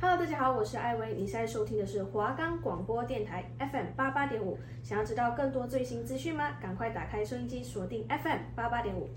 Hello，大家好，我是艾薇。你现在收听的是华冈广播电台 FM 八八点五。想要知道更多最新资讯吗？赶快打开收音机，锁定 FM 八八点五。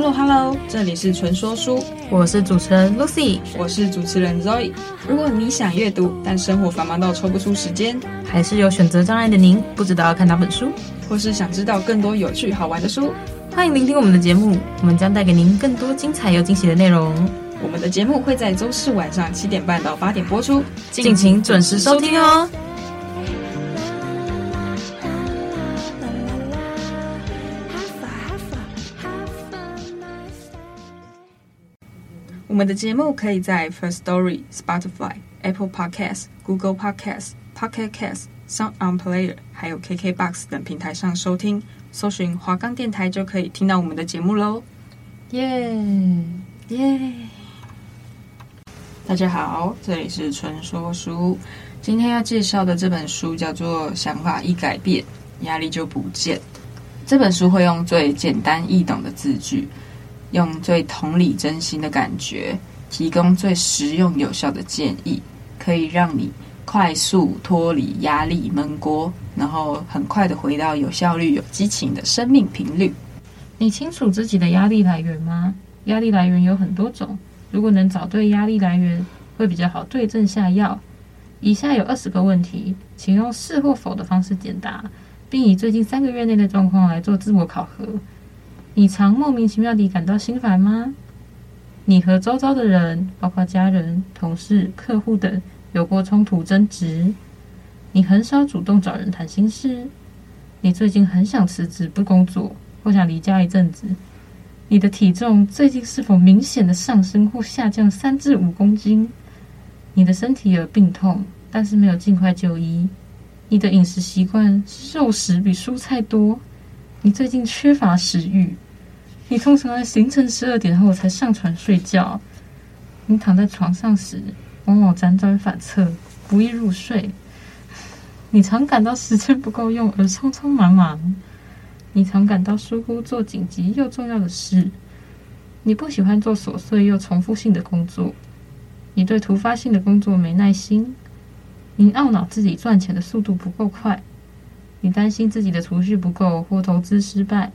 Hello，Hello，hello, 这里是纯说书，我是主持人 Lucy，我是主持人 Zoe。如果你想阅读，但生活繁忙到抽不出时间，还是有选择障碍的您，不知道要看哪本书，或是想知道更多有趣好玩的书，欢迎聆听我们的节目，我们将带给您更多精彩又惊喜的内容。我们的节目会在周四晚上七点半到八点播出，敬请准时收听哦。我们的节目可以在 First Story、Spotify、Apple Podcasts、Google Podcasts、Pocket Casts、Sound On Player，还有 KKBox 等平台上收听，搜寻华冈电台就可以听到我们的节目喽！耶耶！大家好，这里是纯说书，今天要介绍的这本书叫做《想法一改变，压力就不见》。这本书会用最简单易懂的字句。用最同理真心的感觉，提供最实用有效的建议，可以让你快速脱离压力闷锅，然后很快的回到有效率、有激情的生命频率。你清楚自己的压力来源吗？压力来源有很多种，如果能找对压力来源，会比较好对症下药。以下有二十个问题，请用是或否的方式简答，并以最近三个月内的状况来做自我考核。你常莫名其妙地感到心烦吗？你和周遭的人，包括家人、同事、客户等，有过冲突争执？你很少主动找人谈心事？你最近很想辞职不工作，或想离家一阵子？你的体重最近是否明显的上升或下降三至五公斤？你的身体有病痛，但是没有尽快就医？你的饮食习惯是肉食比蔬菜多？你最近缺乏食欲，你通常在凌晨十二点后才上床睡觉。你躺在床上时，往往辗转反侧，不易入睡。你常感到时间不够用而匆匆忙忙。你常感到疏忽做紧急又重要的事。你不喜欢做琐碎又重复性的工作。你对突发性的工作没耐心。你懊恼自己赚钱的速度不够快。你担心自己的储蓄不够或投资失败，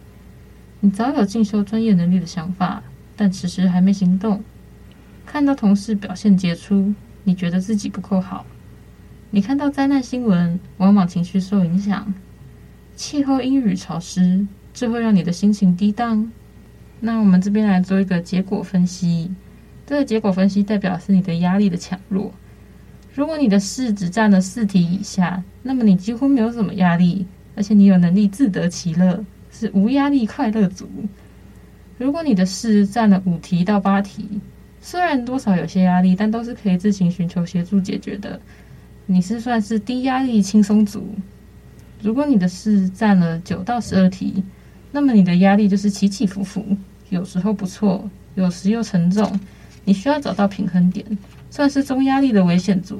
你早有进修专业能力的想法，但迟迟还没行动。看到同事表现杰出，你觉得自己不够好。你看到灾难新闻，往往情绪受影响。气候阴雨潮湿，这会让你的心情低档。那我们这边来做一个结果分析，这个结果分析代表是你的压力的强弱。如果你的事只占了四题以下，那么你几乎没有什么压力，而且你有能力自得其乐，是无压力快乐族。如果你的事占了五题到八题，虽然多少有些压力，但都是可以自行寻求协助解决的，你是算是低压力轻松族。如果你的事占了九到十二题，那么你的压力就是起起伏伏，有时候不错，有时又沉重，你需要找到平衡点。算是中压力的危险族。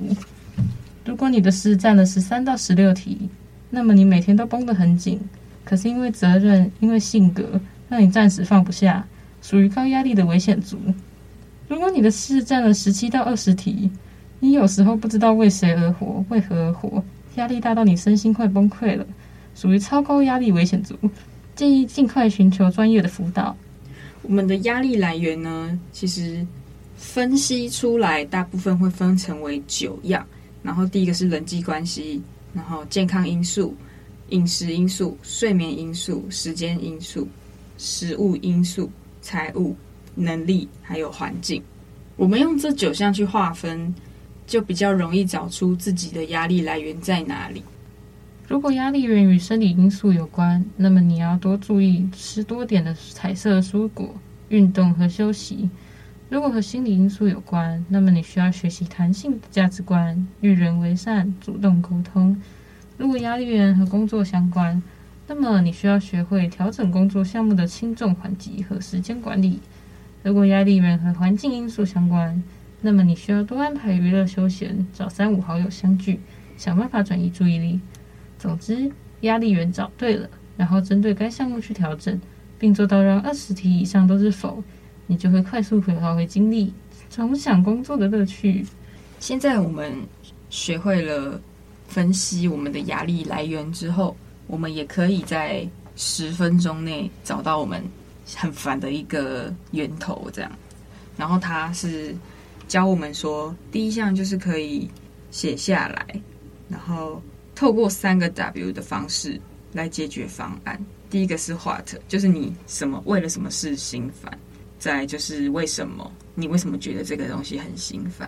如果你的事占了十三到十六题，那么你每天都绷得很紧，可是因为责任、因为性格，让你暂时放不下，属于高压力的危险族。如果你的事占了十七到二十题，你有时候不知道为谁而活，为何而活，压力大到你身心快崩溃了，属于超高压力危险族。建议尽快寻求专业的辅导。我们的压力来源呢，其实。分析出来，大部分会分成为九样。然后第一个是人际关系，然后健康因素、饮食因素、睡眠因素、时间因素、食物因素、财务、能力，还有环境。我们用这九项去划分，就比较容易找出自己的压力来源在哪里。如果压力源于生理因素有关，那么你要多注意吃多点的彩色蔬果、运动和休息。如果和心理因素有关，那么你需要学习弹性的价值观，与人为善，主动沟通。如果压力源和工作相关，那么你需要学会调整工作项目的轻重缓急和时间管理。如果压力源和环境因素相关，那么你需要多安排娱乐休闲，找三五好友相聚，想办法转移注意力。总之，压力源找对了，然后针对该项目去调整，并做到让二十题以上都是否，你就会快速回发挥精力，重享工作的乐趣。现在我们学会了分析我们的压力来源之后，我们也可以在十分钟内找到我们很烦的一个源头，这样。然后他是教我们说，第一项就是可以写下来，然后透过三个 W 的方式来解决方案。第一个是 What，就是你什么为了什么事心烦；再就是为什么，你为什么觉得这个东西很心烦；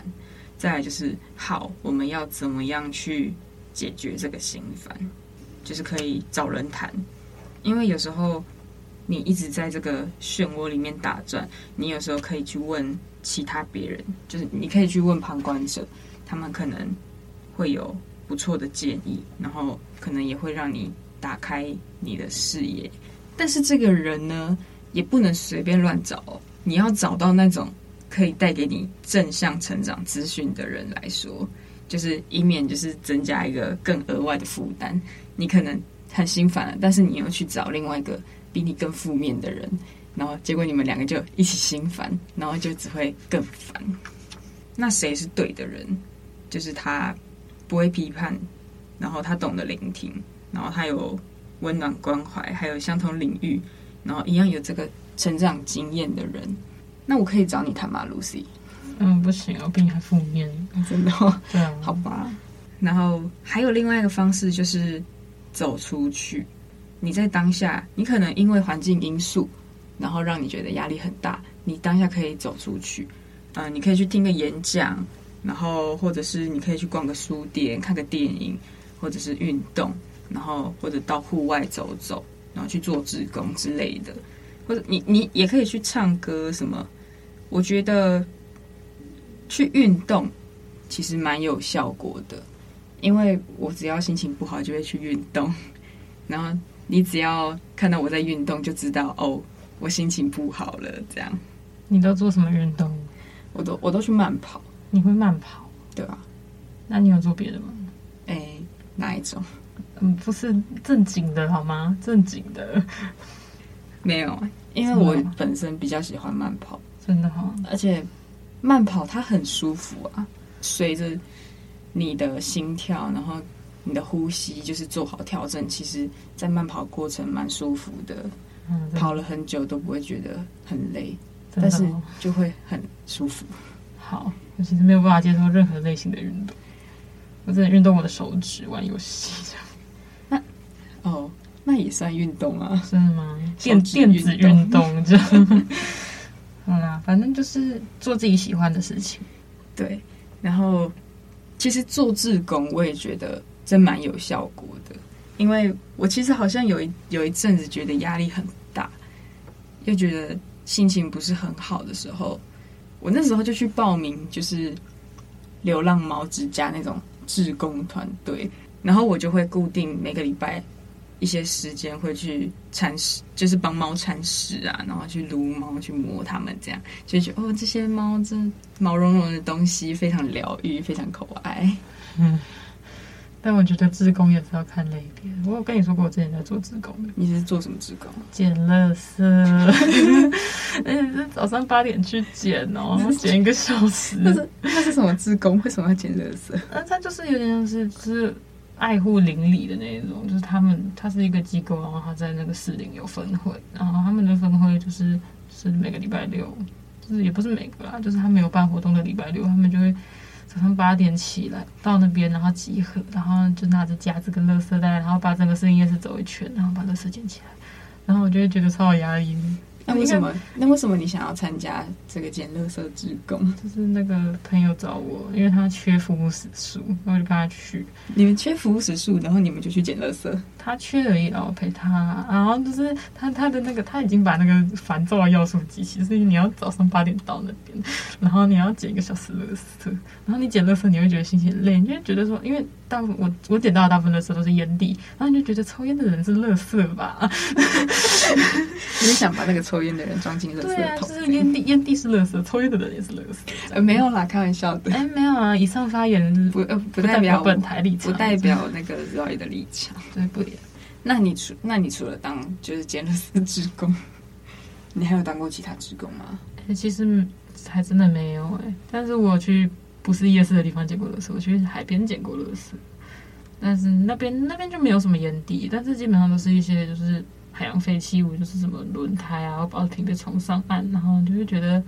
再就是好，我们要怎么样去解决这个心烦，就是可以找人谈。因为有时候你一直在这个漩涡里面打转，你有时候可以去问其他别人，就是你可以去问旁观者，他们可能会有不错的建议，然后可能也会让你打开你的视野。但是这个人呢，也不能随便乱找哦，你要找到那种可以带给你正向成长资讯的人来说，就是以免就是增加一个更额外的负担，你可能。很心烦了，但是你又去找另外一个比你更负面的人，然后结果你们两个就一起心烦，然后就只会更烦。那谁是对的人？就是他不会批判，然后他懂得聆听，然后他有温暖关怀，还有相同领域，然后一样有这个成长经验的人。那我可以找你谈吗，Lucy？嗯，不行，我比你还负面，真的哦？对啊，好吧。然后还有另外一个方式就是。走出去，你在当下，你可能因为环境因素，然后让你觉得压力很大。你当下可以走出去，嗯、呃，你可以去听个演讲，然后或者是你可以去逛个书店、看个电影，或者是运动，然后或者到户外走走，然后去做志工之类的，或者你你也可以去唱歌什么。我觉得去运动其实蛮有效果的。因为我只要心情不好就会去运动，然后你只要看到我在运动就知道哦，我心情不好了。这样，你都做什么运动？我都我都去慢跑。你会慢跑？对啊。那你有做别的吗？诶，哪一种？嗯，不是正经的好吗？正经的没有，因为我本身比较喜欢慢跑，真的哈。而且慢跑它很舒服啊，随着。你的心跳，然后你的呼吸，就是做好调整。其实，在慢跑过程蛮舒服的，嗯，跑了很久都不会觉得很累，哦，但是就会很舒服。好，我其实没有办法接受任何类型的运动，我只能运动我的手指，玩游戏这样。那哦，那也算运动啊？真的吗？电电子运动这样。嗯啦，反正就是做自己喜欢的事情。对，然后。其实做志工，我也觉得真蛮有效果的。因为我其实好像有一有一阵子觉得压力很大，又觉得心情不是很好的时候，我那时候就去报名，就是流浪猫之家那种志工团队，然后我就会固定每个礼拜一些时间会去铲屎，就是帮猫铲屎啊，然后去撸猫，去摸它们，这样就觉得哦，这些猫这毛茸茸的东西非常疗愈，非常可爱。嗯，但我觉得自工也是要看类别。我有跟你说过，我之前在做自工的。你是做什么自工？捡垃圾，而且是早上八点去捡哦，捡一个小时。那是那是什么自工？为什么要捡垃圾？那它就是有点像是是。爱护邻里的那一种，就是他们，他是一个机构，然后他在那个市林有分会，然后他们的分会就是是每个礼拜六，就是也不是每个啦，就是他们有办活动的礼拜六，他们就会早上八点起来到那边，然后集合，然后就拿着夹子跟垃圾袋，然后把整个士林夜市走一圈，然后把垃圾捡起来，然后我就会觉得超有压力。那为什么？那为什么你想要参加这个捡垃圾志工？就是那个朋友找我，因为他缺服务时数，然后我就跟他去。你们缺服务时数，然后你们就去捡垃圾？他缺而已，然后陪他。然后就是他他的那个，他已经把那个烦躁的要素集齐，所以你要早上八点到那边，然后你要捡一个小时乐色，然后你捡乐色你会觉得心情累，你会觉得说，因为大部分我我捡到的大部分乐色都是烟蒂，然后你就觉得抽烟的人是乐色吧？你想把那个抽。烟的人装进乐色桶。对啊，就是烟蒂，烟蒂是乐色，抽烟的人也是乐色。呃，没有啦，开玩笑的。哎，没有啊，以上发言不呃不代代表本台立场，不代表那个 Zoe 的立场。对，不。那你除那你除了当就是捡垃圾职工，你还有当过其他职工吗？欸、其实还真的没有哎、欸，但是我去不是夜市的地方捡过垃圾，我去海边捡过垃圾，但是那边那边就没有什么烟蒂，但是基本上都是一些就是海洋废弃物，就是什么轮胎啊，不停的冲上岸，然后就会觉得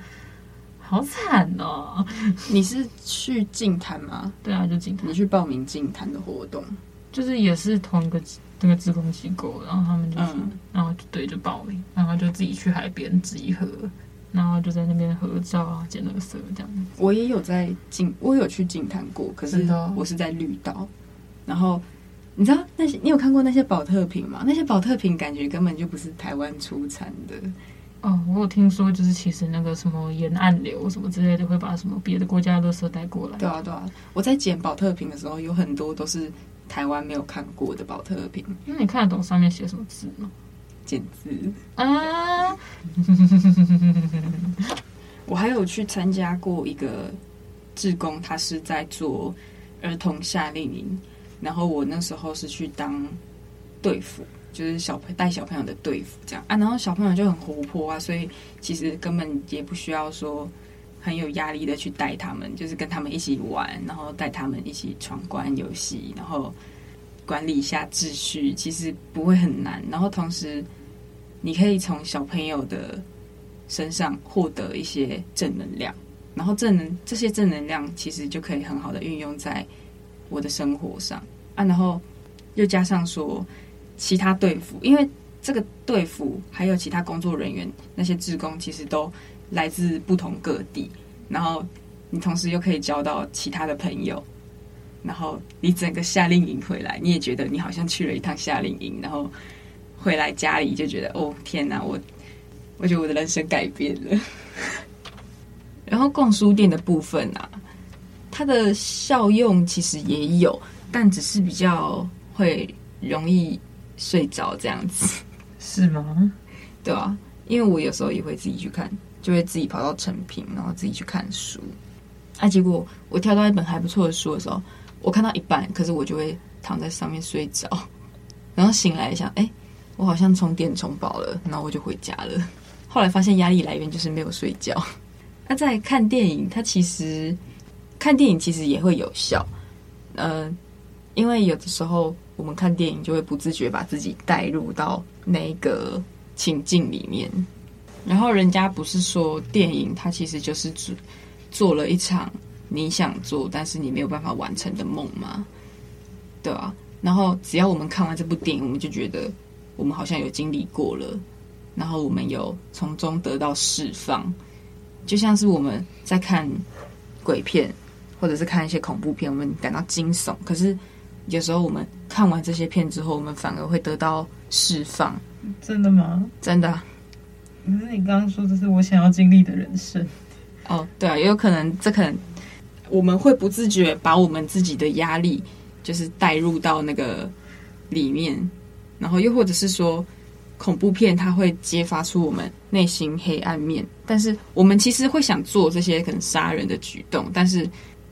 好惨哦。你是去净滩吗？对啊，就净滩。你去报名净滩的活动，就是也是同一个那个志工机构，然后他们就是，嗯、然后就对就报名，然后就自己去海边集合。然后就在那边合照啊，捡垃圾这样子。我也有在景，我有去景滩过，可是我是在绿岛。然后你知道那些，你有看过那些宝特瓶吗？那些宝特瓶感觉根本就不是台湾出产的。哦，我有听说，就是其实那个什么沿岸流什么之类的，会把什么别的国家的垃圾带过来。对啊，对啊。我在捡宝特瓶的时候，有很多都是台湾没有看过的宝特瓶。那你看得懂上面写什么字吗？简字啊！我还有去参加过一个志工，他是在做儿童夏令营，然后我那时候是去当队服，就是小朋带小朋友的队服这样啊，然后小朋友就很活泼啊，所以其实根本也不需要说很有压力的去带他们，就是跟他们一起玩，然后带他们一起闯关游戏，然后管理一下秩序，其实不会很难，然后同时。你可以从小朋友的身上获得一些正能量，然后正能这些正能量其实就可以很好的运用在我的生活上啊。然后又加上说其他队服，因为这个队服还有其他工作人员那些职工，其实都来自不同各地，然后你同时又可以交到其他的朋友，然后你整个夏令营回来，你也觉得你好像去了一趟夏令营，然后。回来家里就觉得哦天哪，我我觉得我的人生改变了。然后逛书店的部分啊，它的效用其实也有，但只是比较会容易睡着这样子，是吗？对啊，因为我有时候也会自己去看，就会自己跑到成品，然后自己去看书。啊，结果我挑到一本还不错的书的时候，我看到一半，可是我就会躺在上面睡着，然后醒来想，哎。我好像充电充饱了，然后我就回家了。后来发现压力来源就是没有睡觉。那在看电影，它其实看电影其实也会有效。呃，因为有的时候我们看电影就会不自觉把自己带入到那个情境里面。然后人家不是说电影它其实就是做做了一场你想做但是你没有办法完成的梦吗？对啊。然后只要我们看完这部电影，我们就觉得。我们好像有经历过了，然后我们有从中得到释放，就像是我们在看鬼片，或者是看一些恐怖片，我们感到惊悚。可是有时候我们看完这些片之后，我们反而会得到释放。真的吗？真的。可是你刚刚说这是我想要经历的人生。哦，对啊，也有可能，这可能我们会不自觉把我们自己的压力，就是带入到那个里面。然后又或者是说，恐怖片它会揭发出我们内心黑暗面，但是我们其实会想做这些可能杀人的举动，但是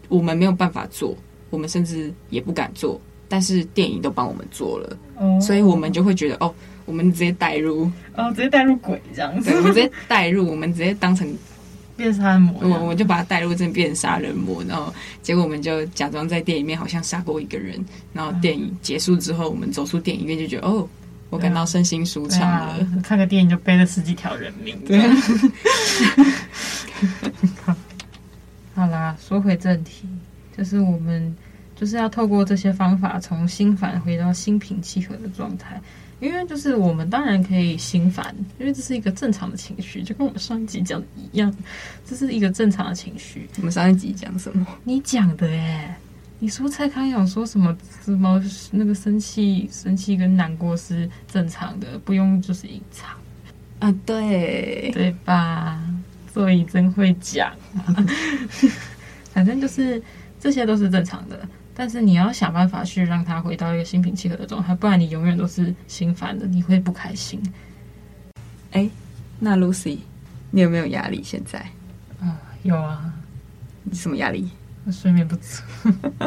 我们没有办法做，我们甚至也不敢做，但是电影都帮我们做了，哦，所以我们就会觉得哦，我们直接带入，哦，直接带入鬼这样子，对，我们直接带入，我们直接当成。变杀人魔，我我就把他带入这变杀人魔，然后结果我们就假装在电影院好像杀过一个人，然后电影结束之后，我们走出电影院就觉得哦，我感到身心舒畅了。看个电影就背了十几条人命。对，好啦，说回正题，就是我们就是要透过这些方法，从心返回到心平气和的状态。因为就是我们当然可以心烦，因为这是一个正常的情绪，就跟我们上一集讲的一样，这是一个正常的情绪。我们上一集讲什么？你讲的哎，你说蔡康永说什么什么那个生气、生气跟难过是正常的，不用就是隐藏啊？对对吧？所以真会讲，反正就是这些都是正常的。但是你要想办法去让他回到一个心平气和的状态，不然你永远都是心烦的，你会不开心。哎，那 Lucy，你有没有压力？现在？啊，有啊。你什么压力？睡眠不足。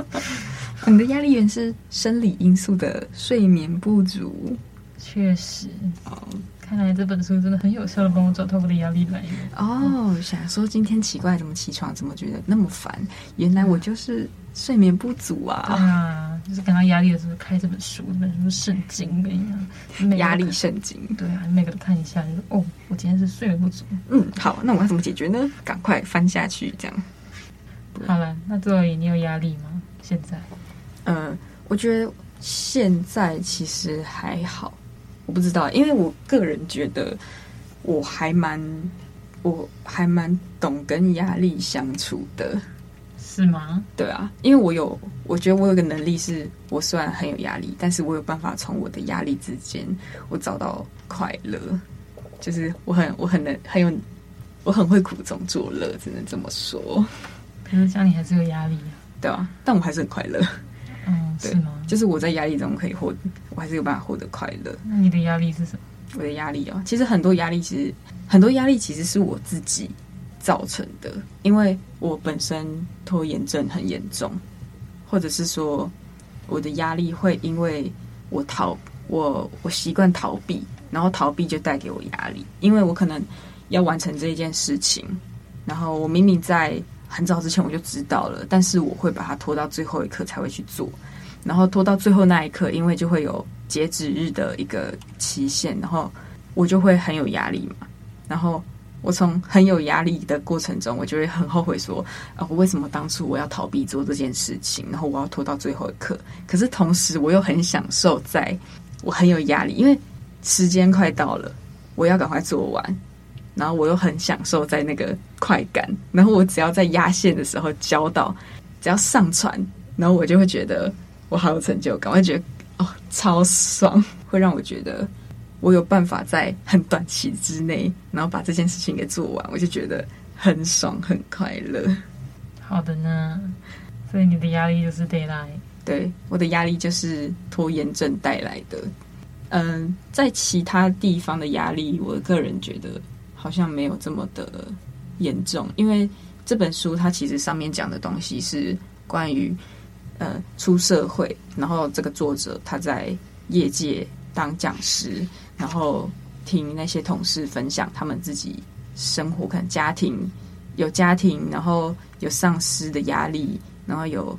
你的压力源是生理因素的睡眠不足。确实。哦。看来这本书真的很有效的帮我找到我的压力来源。哦，想说今天奇怪，怎么起床怎么觉得那么烦？原来我就是睡眠不足啊！对啊，就是感到压力的时候开这本书，这本书圣经跟你讲，压力圣经。对啊，每个都看一下，就说哦，我今天是睡眠不足。嗯，好，那我要怎么解决呢？赶快翻下去，这样。好了，那作为你有压力吗？现在？嗯，我觉得现在其实还好。我不知道，因为我个人觉得我还蛮，我还蛮懂跟压力相处的，是吗？对啊，因为我有，我觉得我有个能力，是我虽然很有压力，但是我有办法从我的压力之间，我找到快乐，就是我很，我很能，很有，我很会苦中作乐，只能这么说。可是家里还是有压力啊，对啊，但我还是很快乐。嗯，是吗？就是我在压力中可以获，我还是有办法获得快乐。那你的压力是什么？我的压力哦，其实很多压力，其实很多压力其实是我自己造成的，因为我本身拖延症很严重，或者是说我的压力会因为我逃，我我习惯逃避，然后逃避就带给我压力，因为我可能要完成这一件事情，然后我明明在。很早之前我就知道了，但是我会把它拖到最后一刻才会去做，然后拖到最后那一刻，因为就会有截止日的一个期限，然后我就会很有压力嘛。然后我从很有压力的过程中，我就会很后悔说，啊，我为什么当初我要逃避做这件事情，然后我要拖到最后一刻？可是同时我又很享受，在我很有压力，因为时间快到了，我要赶快做完。然后我又很享受在那个快感，然后我只要在压线的时候交到，只要上传，然后我就会觉得我好有成就感，我会觉得哦超爽，会让我觉得我有办法在很短期之内，然后把这件事情给做完，我就觉得很爽很快乐。好的呢，所以你的压力就是 deadline，对，我的压力就是拖延症带来的。嗯，在其他地方的压力，我个人觉得。好像没有这么的严重，因为这本书它其实上面讲的东西是关于呃出社会，然后这个作者他在业界当讲师，然后听那些同事分享他们自己生活，可能家庭有家庭，然后有上司的压力，然后有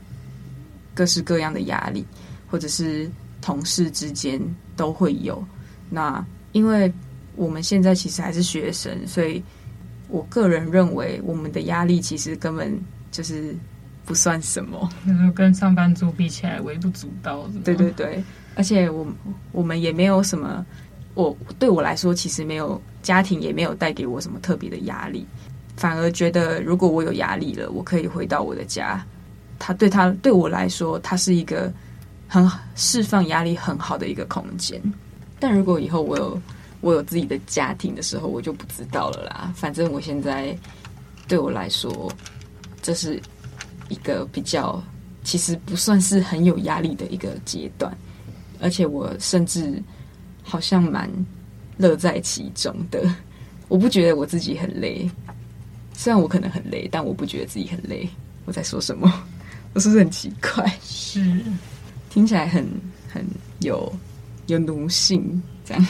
各式各样的压力，或者是同事之间都会有。那因为。我们现在其实还是学生，所以我个人认为，我们的压力其实根本就是不算什么，跟上班族比起来微不足道。对对对，而且我我们也没有什么，我对我来说，其实没有家庭也没有带给我什么特别的压力，反而觉得如果我有压力了，我可以回到我的家，他对他对我来说，他是一个很释放压力很好的一个空间。但如果以后我有我有自己的家庭的时候，我就不知道了啦。反正我现在对我来说，这是一个比较其实不算是很有压力的一个阶段，而且我甚至好像蛮乐在其中的。我不觉得我自己很累，虽然我可能很累，但我不觉得自己很累。我在说什么？我是不是很奇怪？是，听起来很很有有奴性这样。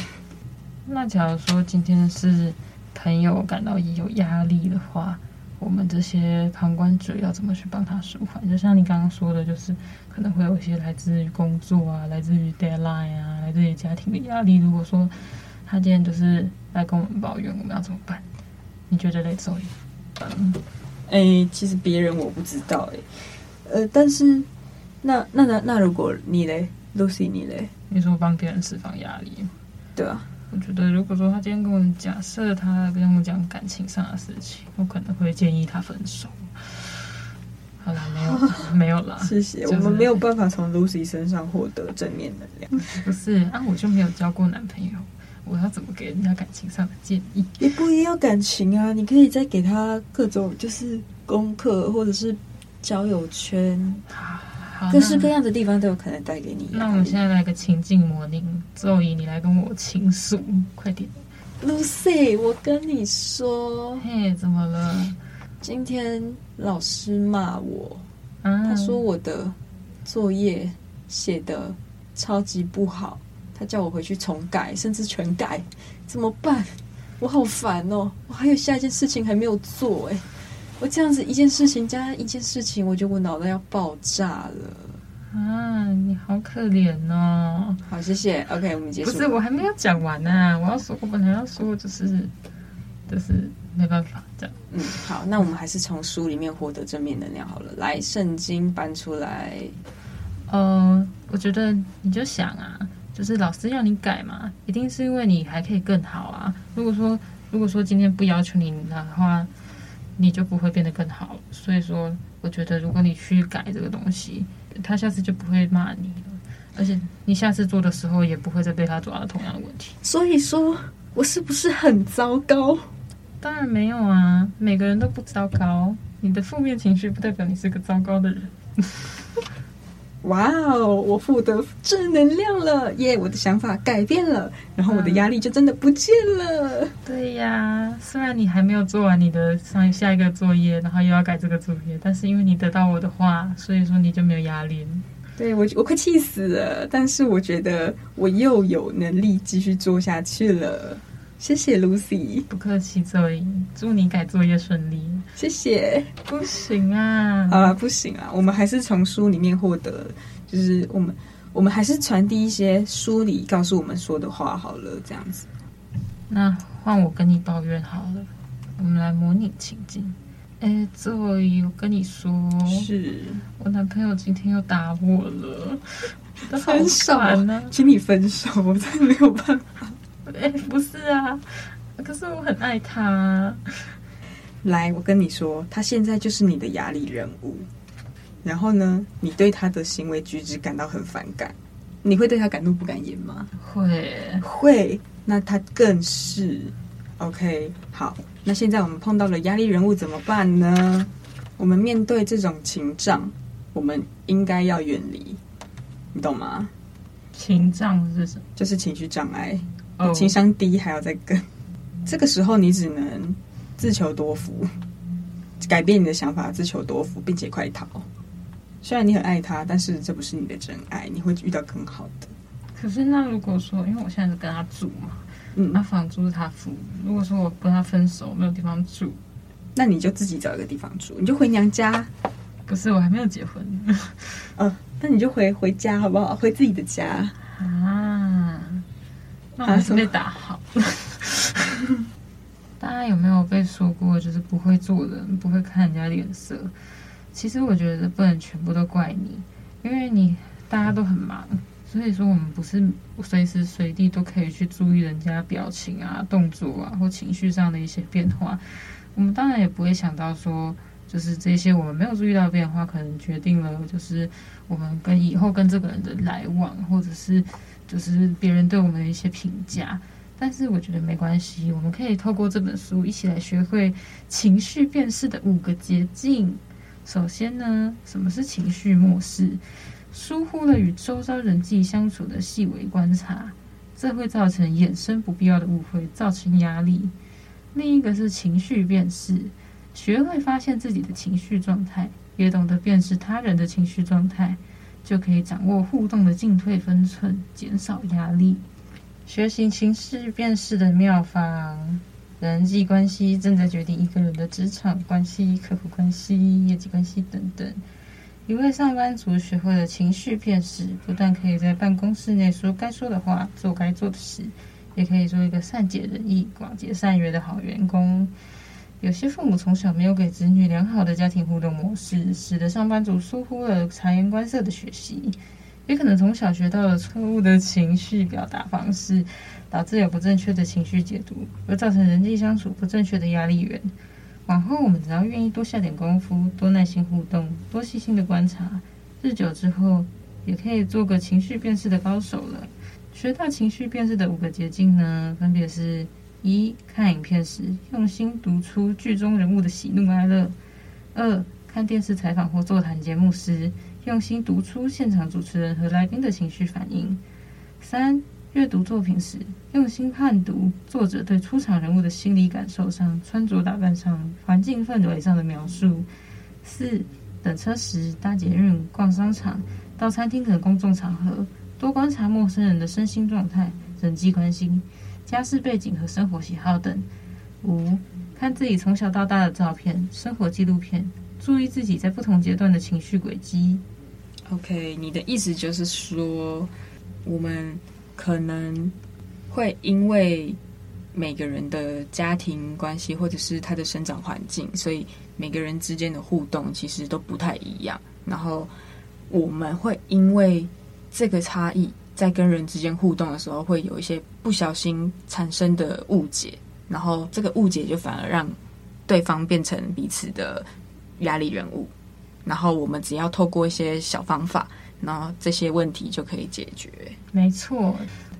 那假如说今天是朋友感到有压力的话，我们这些旁观者要怎么去帮他舒缓？就像你刚刚说的，就是可能会有一些来自于工作啊，来自于 deadline 啊，来自于家庭的压力。如果说他今天就是来跟我们抱怨，我们要怎么办？你觉得嘞，周怡？嗯，哎、欸，其实别人我不知道哎、欸，呃，但是那那那那如果你嘞，Lucy 你嘞，你说帮别人释放压力？对啊。我觉得，如果说他今天跟我假设他跟我讲感情上的事情，我可能会建议他分手。好啦，没有，没有啦。谢谢。就是、我们没有办法从 Lucy 身上获得正面能量。不是啊，我就没有交过男朋友，我要怎么给人家感情上的建议？也不一定要感情啊，你可以再给他各种就是功课，或者是交友圈。各式各样的地方都有可能带给你。那我们现在来个情境模拟，周怡，你来跟我倾诉，快点。Lucy，我跟你说，嘿，怎么了？今天老师骂我，啊，他说我的作业写的超级不好，他叫我回去重改，甚至全改，怎么办？我好烦哦！我还有下一件事情还没有做，哎，我这样子一件事情加一件事情，我觉得我脑袋要爆炸了。啊，你好可怜哦！好，谢谢。OK，我们结束。不是，我还没有讲完呢、啊。我要说，我本来要说，就是，就是没办法这样。嗯，好，那我们还是从书里面获得正面能量好了。来，圣经搬出来。呃，我觉得你就想啊，就是老师要你改嘛，一定是因为你还可以更好啊。如果说，如果说今天不要求你的话，你就不会变得更好。所以说，我觉得如果你去改这个东西。他下次就不会骂你了，而且你下次做的时候也不会再被他抓到同样的问题。所以说，我是不是很糟糕？当然没有啊，每个人都不糟糕。你的负面情绪不代表你是个糟糕的人。哇哦！我获得正能量了耶！Yeah, 我的想法改变了，然后我的压力就真的不见了。嗯、对呀，虽然你还没有做完你的上下一个作业，然后又要改这个作业，但是因为你得到我的话，所以说你就没有压力。对，我我快气死了，但是我觉得我又有能力继续做下去了。谢谢 Lucy，不客气，Zoe，祝你改作业顺利。谢谢。不行啊，啊，不行啊，我们还是从书里面获得，就是我们我们还是传递一些书里告诉我们说的话好了，这样子。那换我跟你抱怨好了，我们来模拟情境。哎，Zoe，我跟你说，是我男朋友今天又打我了，分手呢，请你分手，我真的没有办法。哎，不是啊，可是我很爱他。来，我跟你说，他现在就是你的压力人物。然后呢，你对他的行为举止感到很反感，你会对他敢怒不敢言吗？会，会。那他更是。OK，好。那现在我们碰到了压力人物怎么办呢？我们面对这种情障，我们应该要远离，你懂吗？情障是什么？就是情绪障碍。情商低还要再更，这个时候你只能自求多福，改变你的想法，自求多福，并且快逃。虽然你很爱他，但是这不是你的真爱，你会遇到更好的。可是那如果说，因为我现在是跟他住嘛，嗯，那房租是他付。如果说我跟他分手，没有地方住，那你就自己找一个地方住，你就回娘家。不是，我还没有结婚。嗯、呃，那你就回回家好不好？回自己的家啊。还是被打好。大家有没有被说过，就是不会做人，不会看人家脸色？其实我觉得不能全部都怪你，因为你大家都很忙，所以说我们不是随时随地都可以去注意人家表情啊、动作啊或情绪上的一些变化。我们当然也不会想到说，就是这些我们没有注意到的变化，可能决定了就是我们跟以后跟这个人的来往，或者是。就是别人对我们的一些评价，但是我觉得没关系，我们可以透过这本书一起来学会情绪辨识的五个捷径。首先呢，什么是情绪漠视？疏忽了与周遭人际相处的细微观察，这会造成衍生不必要的误会，造成压力。另一个是情绪辨识，学会发现自己的情绪状态，也懂得辨识他人的情绪状态。就可以掌握互动的进退分寸，减少压力。学习情绪辨识的妙方，人际关系正在决定一个人的职场关系、客户关系、业绩关系等等。一位上班族学会了情绪辨识，不但可以在办公室内说该说的话、做该做的事，也可以做一个善解人意、广结善缘的好员工。有些父母从小没有给子女良好的家庭互动模式，使得上班族疏忽了察言观色的学习，也可能从小学到了错误的情绪表达方式，导致有不正确的情绪解读，而造成人际相处不正确的压力源。往后我们只要愿意多下点功夫，多耐心互动，多细心的观察，日久之后，也可以做个情绪辨识的高手了。学到情绪辨识的五个捷径呢，分别是。一、看影片时用心读出剧中人物的喜怒哀乐；二、看电视采访或座谈节目时用心读出现场主持人和来宾的情绪反应；三、阅读作品时，用心判读作者对出场人物的心理感受上、穿着打扮上、环境氛围上的描述。四、等车时、搭捷运、逛商场、到餐厅等公众场合，多观察陌生人的身心状态、人际关系、家世背景和生活喜好等。五、看自己从小到大的照片、生活纪录片，注意自己在不同阶段的情绪轨迹。OK，你的意思就是说，我们。可能会因为每个人的家庭关系，或者是他的生长环境，所以每个人之间的互动其实都不太一样。然后我们会因为这个差异，在跟人之间互动的时候，会有一些不小心产生的误解，然后这个误解就反而让对方变成彼此的压力人物。然后我们只要透过一些小方法。然后这些问题就可以解决。没错，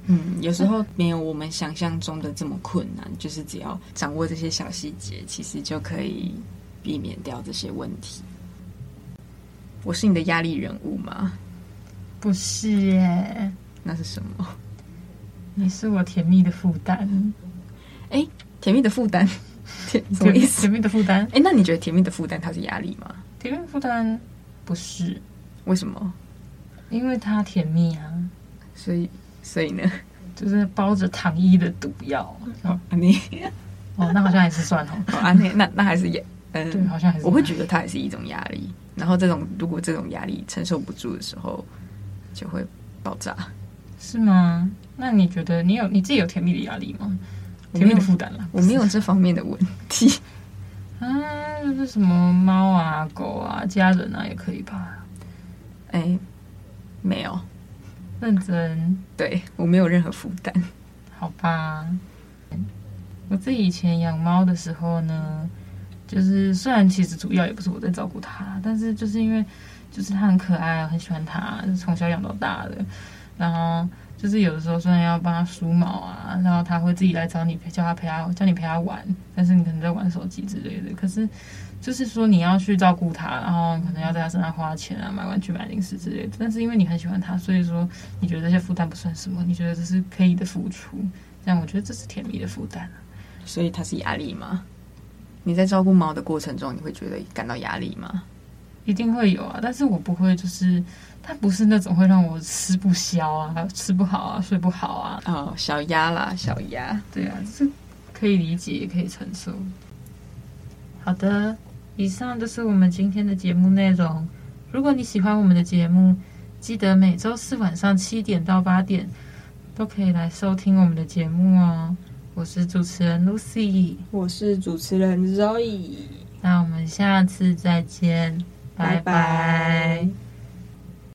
嗯，有时候没有我们想象中的这么困难，就是只要掌握这些小细节，其实就可以避免掉这些问题。我是你的压力人物吗？不是耶，那是什么？你是我甜蜜的负担。哎，甜蜜的负担，甜什么意思？甜蜜的负担？哎，那你觉得甜蜜的负担它是压力吗？甜蜜负担不是，为什么？因为它甜蜜啊，所以所以呢，就是包着糖衣的毒药。哦，你哦，那好像还是算哦。哦，啊，那那那还是也，嗯，对，好像还是。我会觉得它也是一种压力。然后这种如果这种压力承受不住的时候，就会爆炸，是吗？那你觉得你有你自己有甜蜜的压力吗？甜蜜的负担了，我没有这方面的问题。啊，就是什么猫啊、狗啊、家人啊，也可以吧？哎。没有，认真。对，我没有任何负担。好吧，我自己以前养猫的时候呢，就是虽然其实主要也不是我在照顾它，但是就是因为就是它很可爱，很喜欢它，就是从小养到大的。然后就是有的时候虽然要帮他梳毛啊，然后他会自己来找你陪，叫他陪他，叫你陪他玩，但是你可能在玩手机之类的。可是。就是说你要去照顾他，然后可能要在他身上花钱啊，买玩具、买零食之类的。但是因为你很喜欢他，所以说你觉得这些负担不算什么，你觉得这是可以的付出。这样我觉得这是甜蜜的负担。啊所以它是压力吗？你在照顾猫的过程中，你会觉得感到压力吗？一定会有啊，但是我不会，就是它不是那种会让我吃不消啊、吃不好啊、睡不好啊。哦，小鸭啦，小鸭。对啊，这是可以理解，也可以承受。好的。以上就是我们今天的节目内容。如果你喜欢我们的节目，记得每周四晚上七点到八点都可以来收听我们的节目哦。我是主持人 Lucy，我是主持人 Zoe。那我们下次再见，拜拜。拜拜。